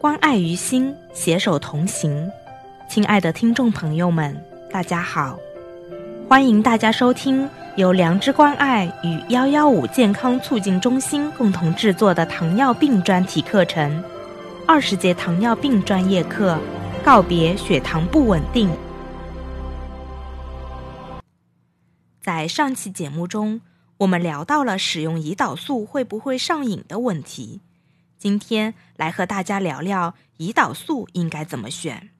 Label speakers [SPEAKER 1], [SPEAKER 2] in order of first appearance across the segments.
[SPEAKER 1] 关爱于心，携手同行。亲爱的听众朋友们，大家好，欢迎大家收听由良知关爱与幺幺五健康促进中心共同制作的糖尿病专题课程——二十节糖尿病专业课，告别血糖不稳定。在上期节目中，我们聊到了使用胰岛素会不会上瘾的问题。今天来和大家聊聊胰岛素应该怎么选。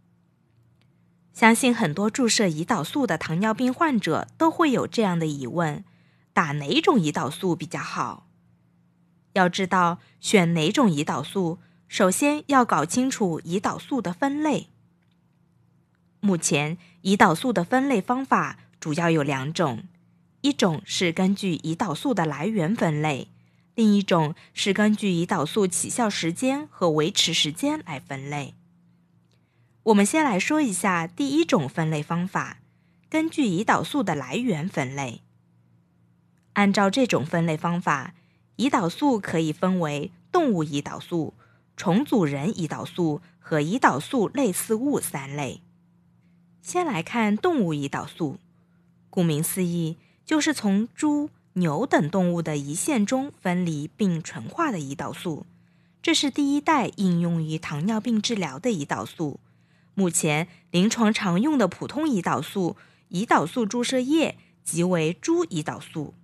[SPEAKER 1] 相信很多注射胰岛素的糖尿病患者都会有这样的疑问：打哪种胰岛素比较好？要知道选哪种胰岛素，首先要搞清楚胰岛素的分类。目前胰岛素的分类方法主要有两种，一种是根据胰岛素的来源分类。另一种是根据胰岛素起效时间和维持时间来分类。我们先来说一下第一种分类方法，根据胰岛素的来源分类。按照这种分类方法，胰岛素可以分为动物胰岛素、重组人胰岛素和胰岛素类似物三类。先来看动物胰岛素，顾名思义，就是从猪。牛等动物的胰腺中分离并纯化的胰岛素，这是第一代应用于糖尿病治疗的胰岛素。目前临床常用的普通胰岛素，胰岛素注射液即为猪胰岛素。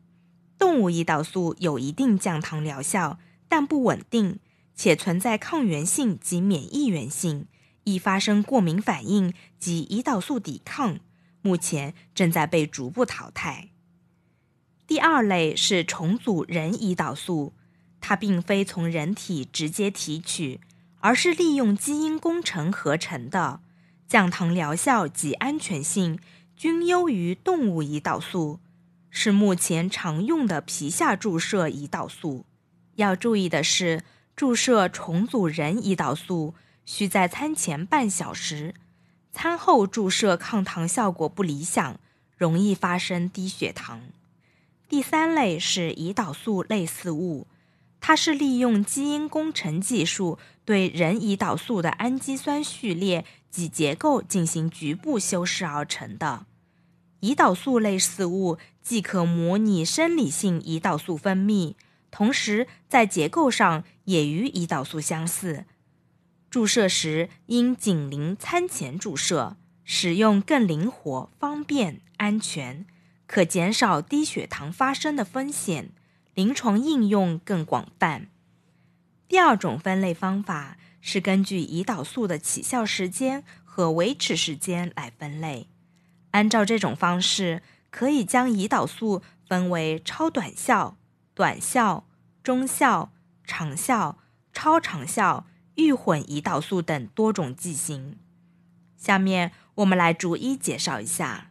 [SPEAKER 1] 动物胰岛素有一定降糖疗效，但不稳定，且存在抗原性及免疫原性，易发生过敏反应及胰岛素抵抗。目前正在被逐步淘汰。第二类是重组人胰岛素，它并非从人体直接提取，而是利用基因工程合成的，降糖疗效及安全性均优于动物胰岛素，是目前常用的皮下注射胰岛素。要注意的是，注射重组人胰岛素需在餐前半小时，餐后注射抗糖效果不理想，容易发生低血糖。第三类是胰岛素类似物，它是利用基因工程技术对人胰岛素的氨基酸序列及结构进行局部修饰而成的。胰岛素类似物既可模拟生理性胰岛素分泌，同时在结构上也与胰岛素相似。注射时应紧邻餐前注射，使用更灵活、方便、安全。可减少低血糖发生的风险，临床应用更广泛。第二种分类方法是根据胰岛素的起效时间和维持时间来分类。按照这种方式，可以将胰岛素分为超短效、短效、中效、长效、超长效、预混胰岛素等多种剂型。下面我们来逐一介绍一下。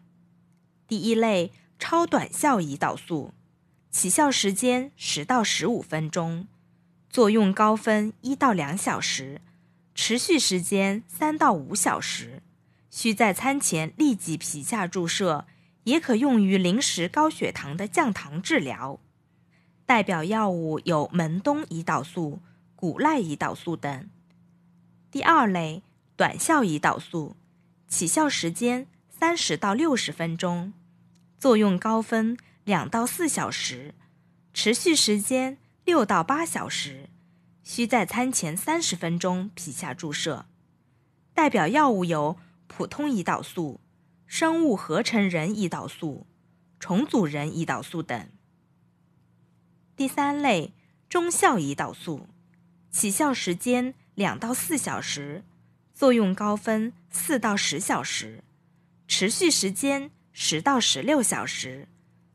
[SPEAKER 1] 第一类。超短效胰岛素，起效时间十到十五分钟，作用高分一到两小时，持续时间三到五小时，需在餐前立即皮下注射，也可用于临时高血糖的降糖治疗。代表药物有门冬胰岛素、古赖胰岛素等。第二类短效胰岛素，起效时间三十到六十分钟。作用高分两到四小时，持续时间六到八小时，需在餐前三十分钟皮下注射。代表药物有普通胰岛素、生物合成人胰岛素、重组人胰岛素等。第三类中效胰岛素，起效时间两到四小时，作用高分四到十小时，持续时间。十到十六小时，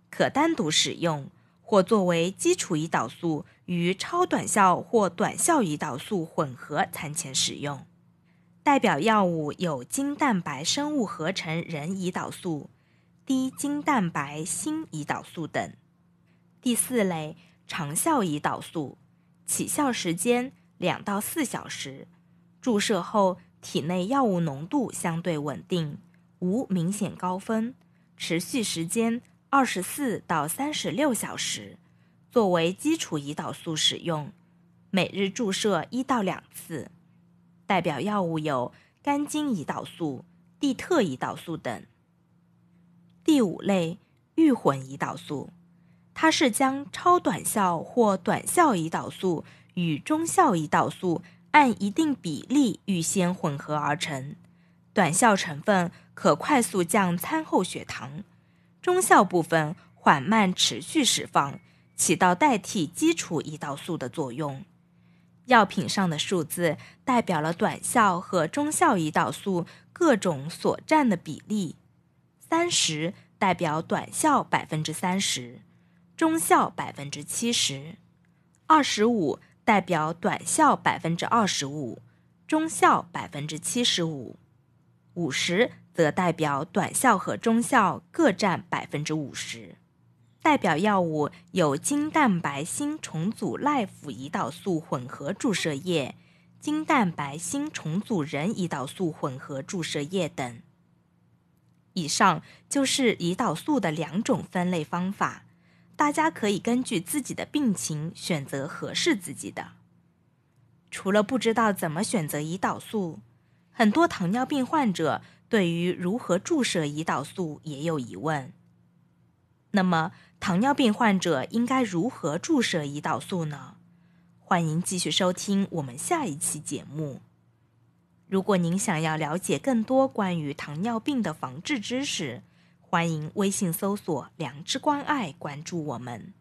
[SPEAKER 1] 可单独使用，或作为基础胰岛素与超短效或短效胰岛素混合餐前使用。代表药物有精蛋白生物合成人胰岛素、低精蛋白锌胰岛素等。第四类长效胰岛素，起效时间两到四小时，注射后体内药物浓度相对稳定，无明显高峰。持续时间二十四到三十六小时，作为基础胰岛素使用，每日注射一到两次。代表药物有肝精胰岛素、地特胰岛素等。第五类预混胰岛素，它是将超短效或短效胰岛素与中效胰岛素按一定比例预先混合而成。短效成分可快速降餐后血糖，中效部分缓慢持续释放，起到代替基础胰岛素的作用。药品上的数字代表了短效和中效胰岛素各种所占的比例。三十代表短效百分之三十，中效百分之七十；二十五代表短效百分之二十五，中效百分之七十五；五十则代表短效和中效各占百分之五十。代表药物有精蛋白新重组赖辅胰岛素混合注射液、精蛋白新重组人胰岛素混合注射液等。以上就是胰岛素的两种分类方法，大家可以根据自己的病情选择合适自己的。除了不知道怎么选择胰岛素，很多糖尿病患者对于如何注射胰岛素也有疑问。那么，糖尿病患者应该如何注射胰岛素呢？欢迎继续收听我们下一期节目。如果您想要了解更多关于糖尿病的防治知识，欢迎微信搜索“良知关爱”，关注我们。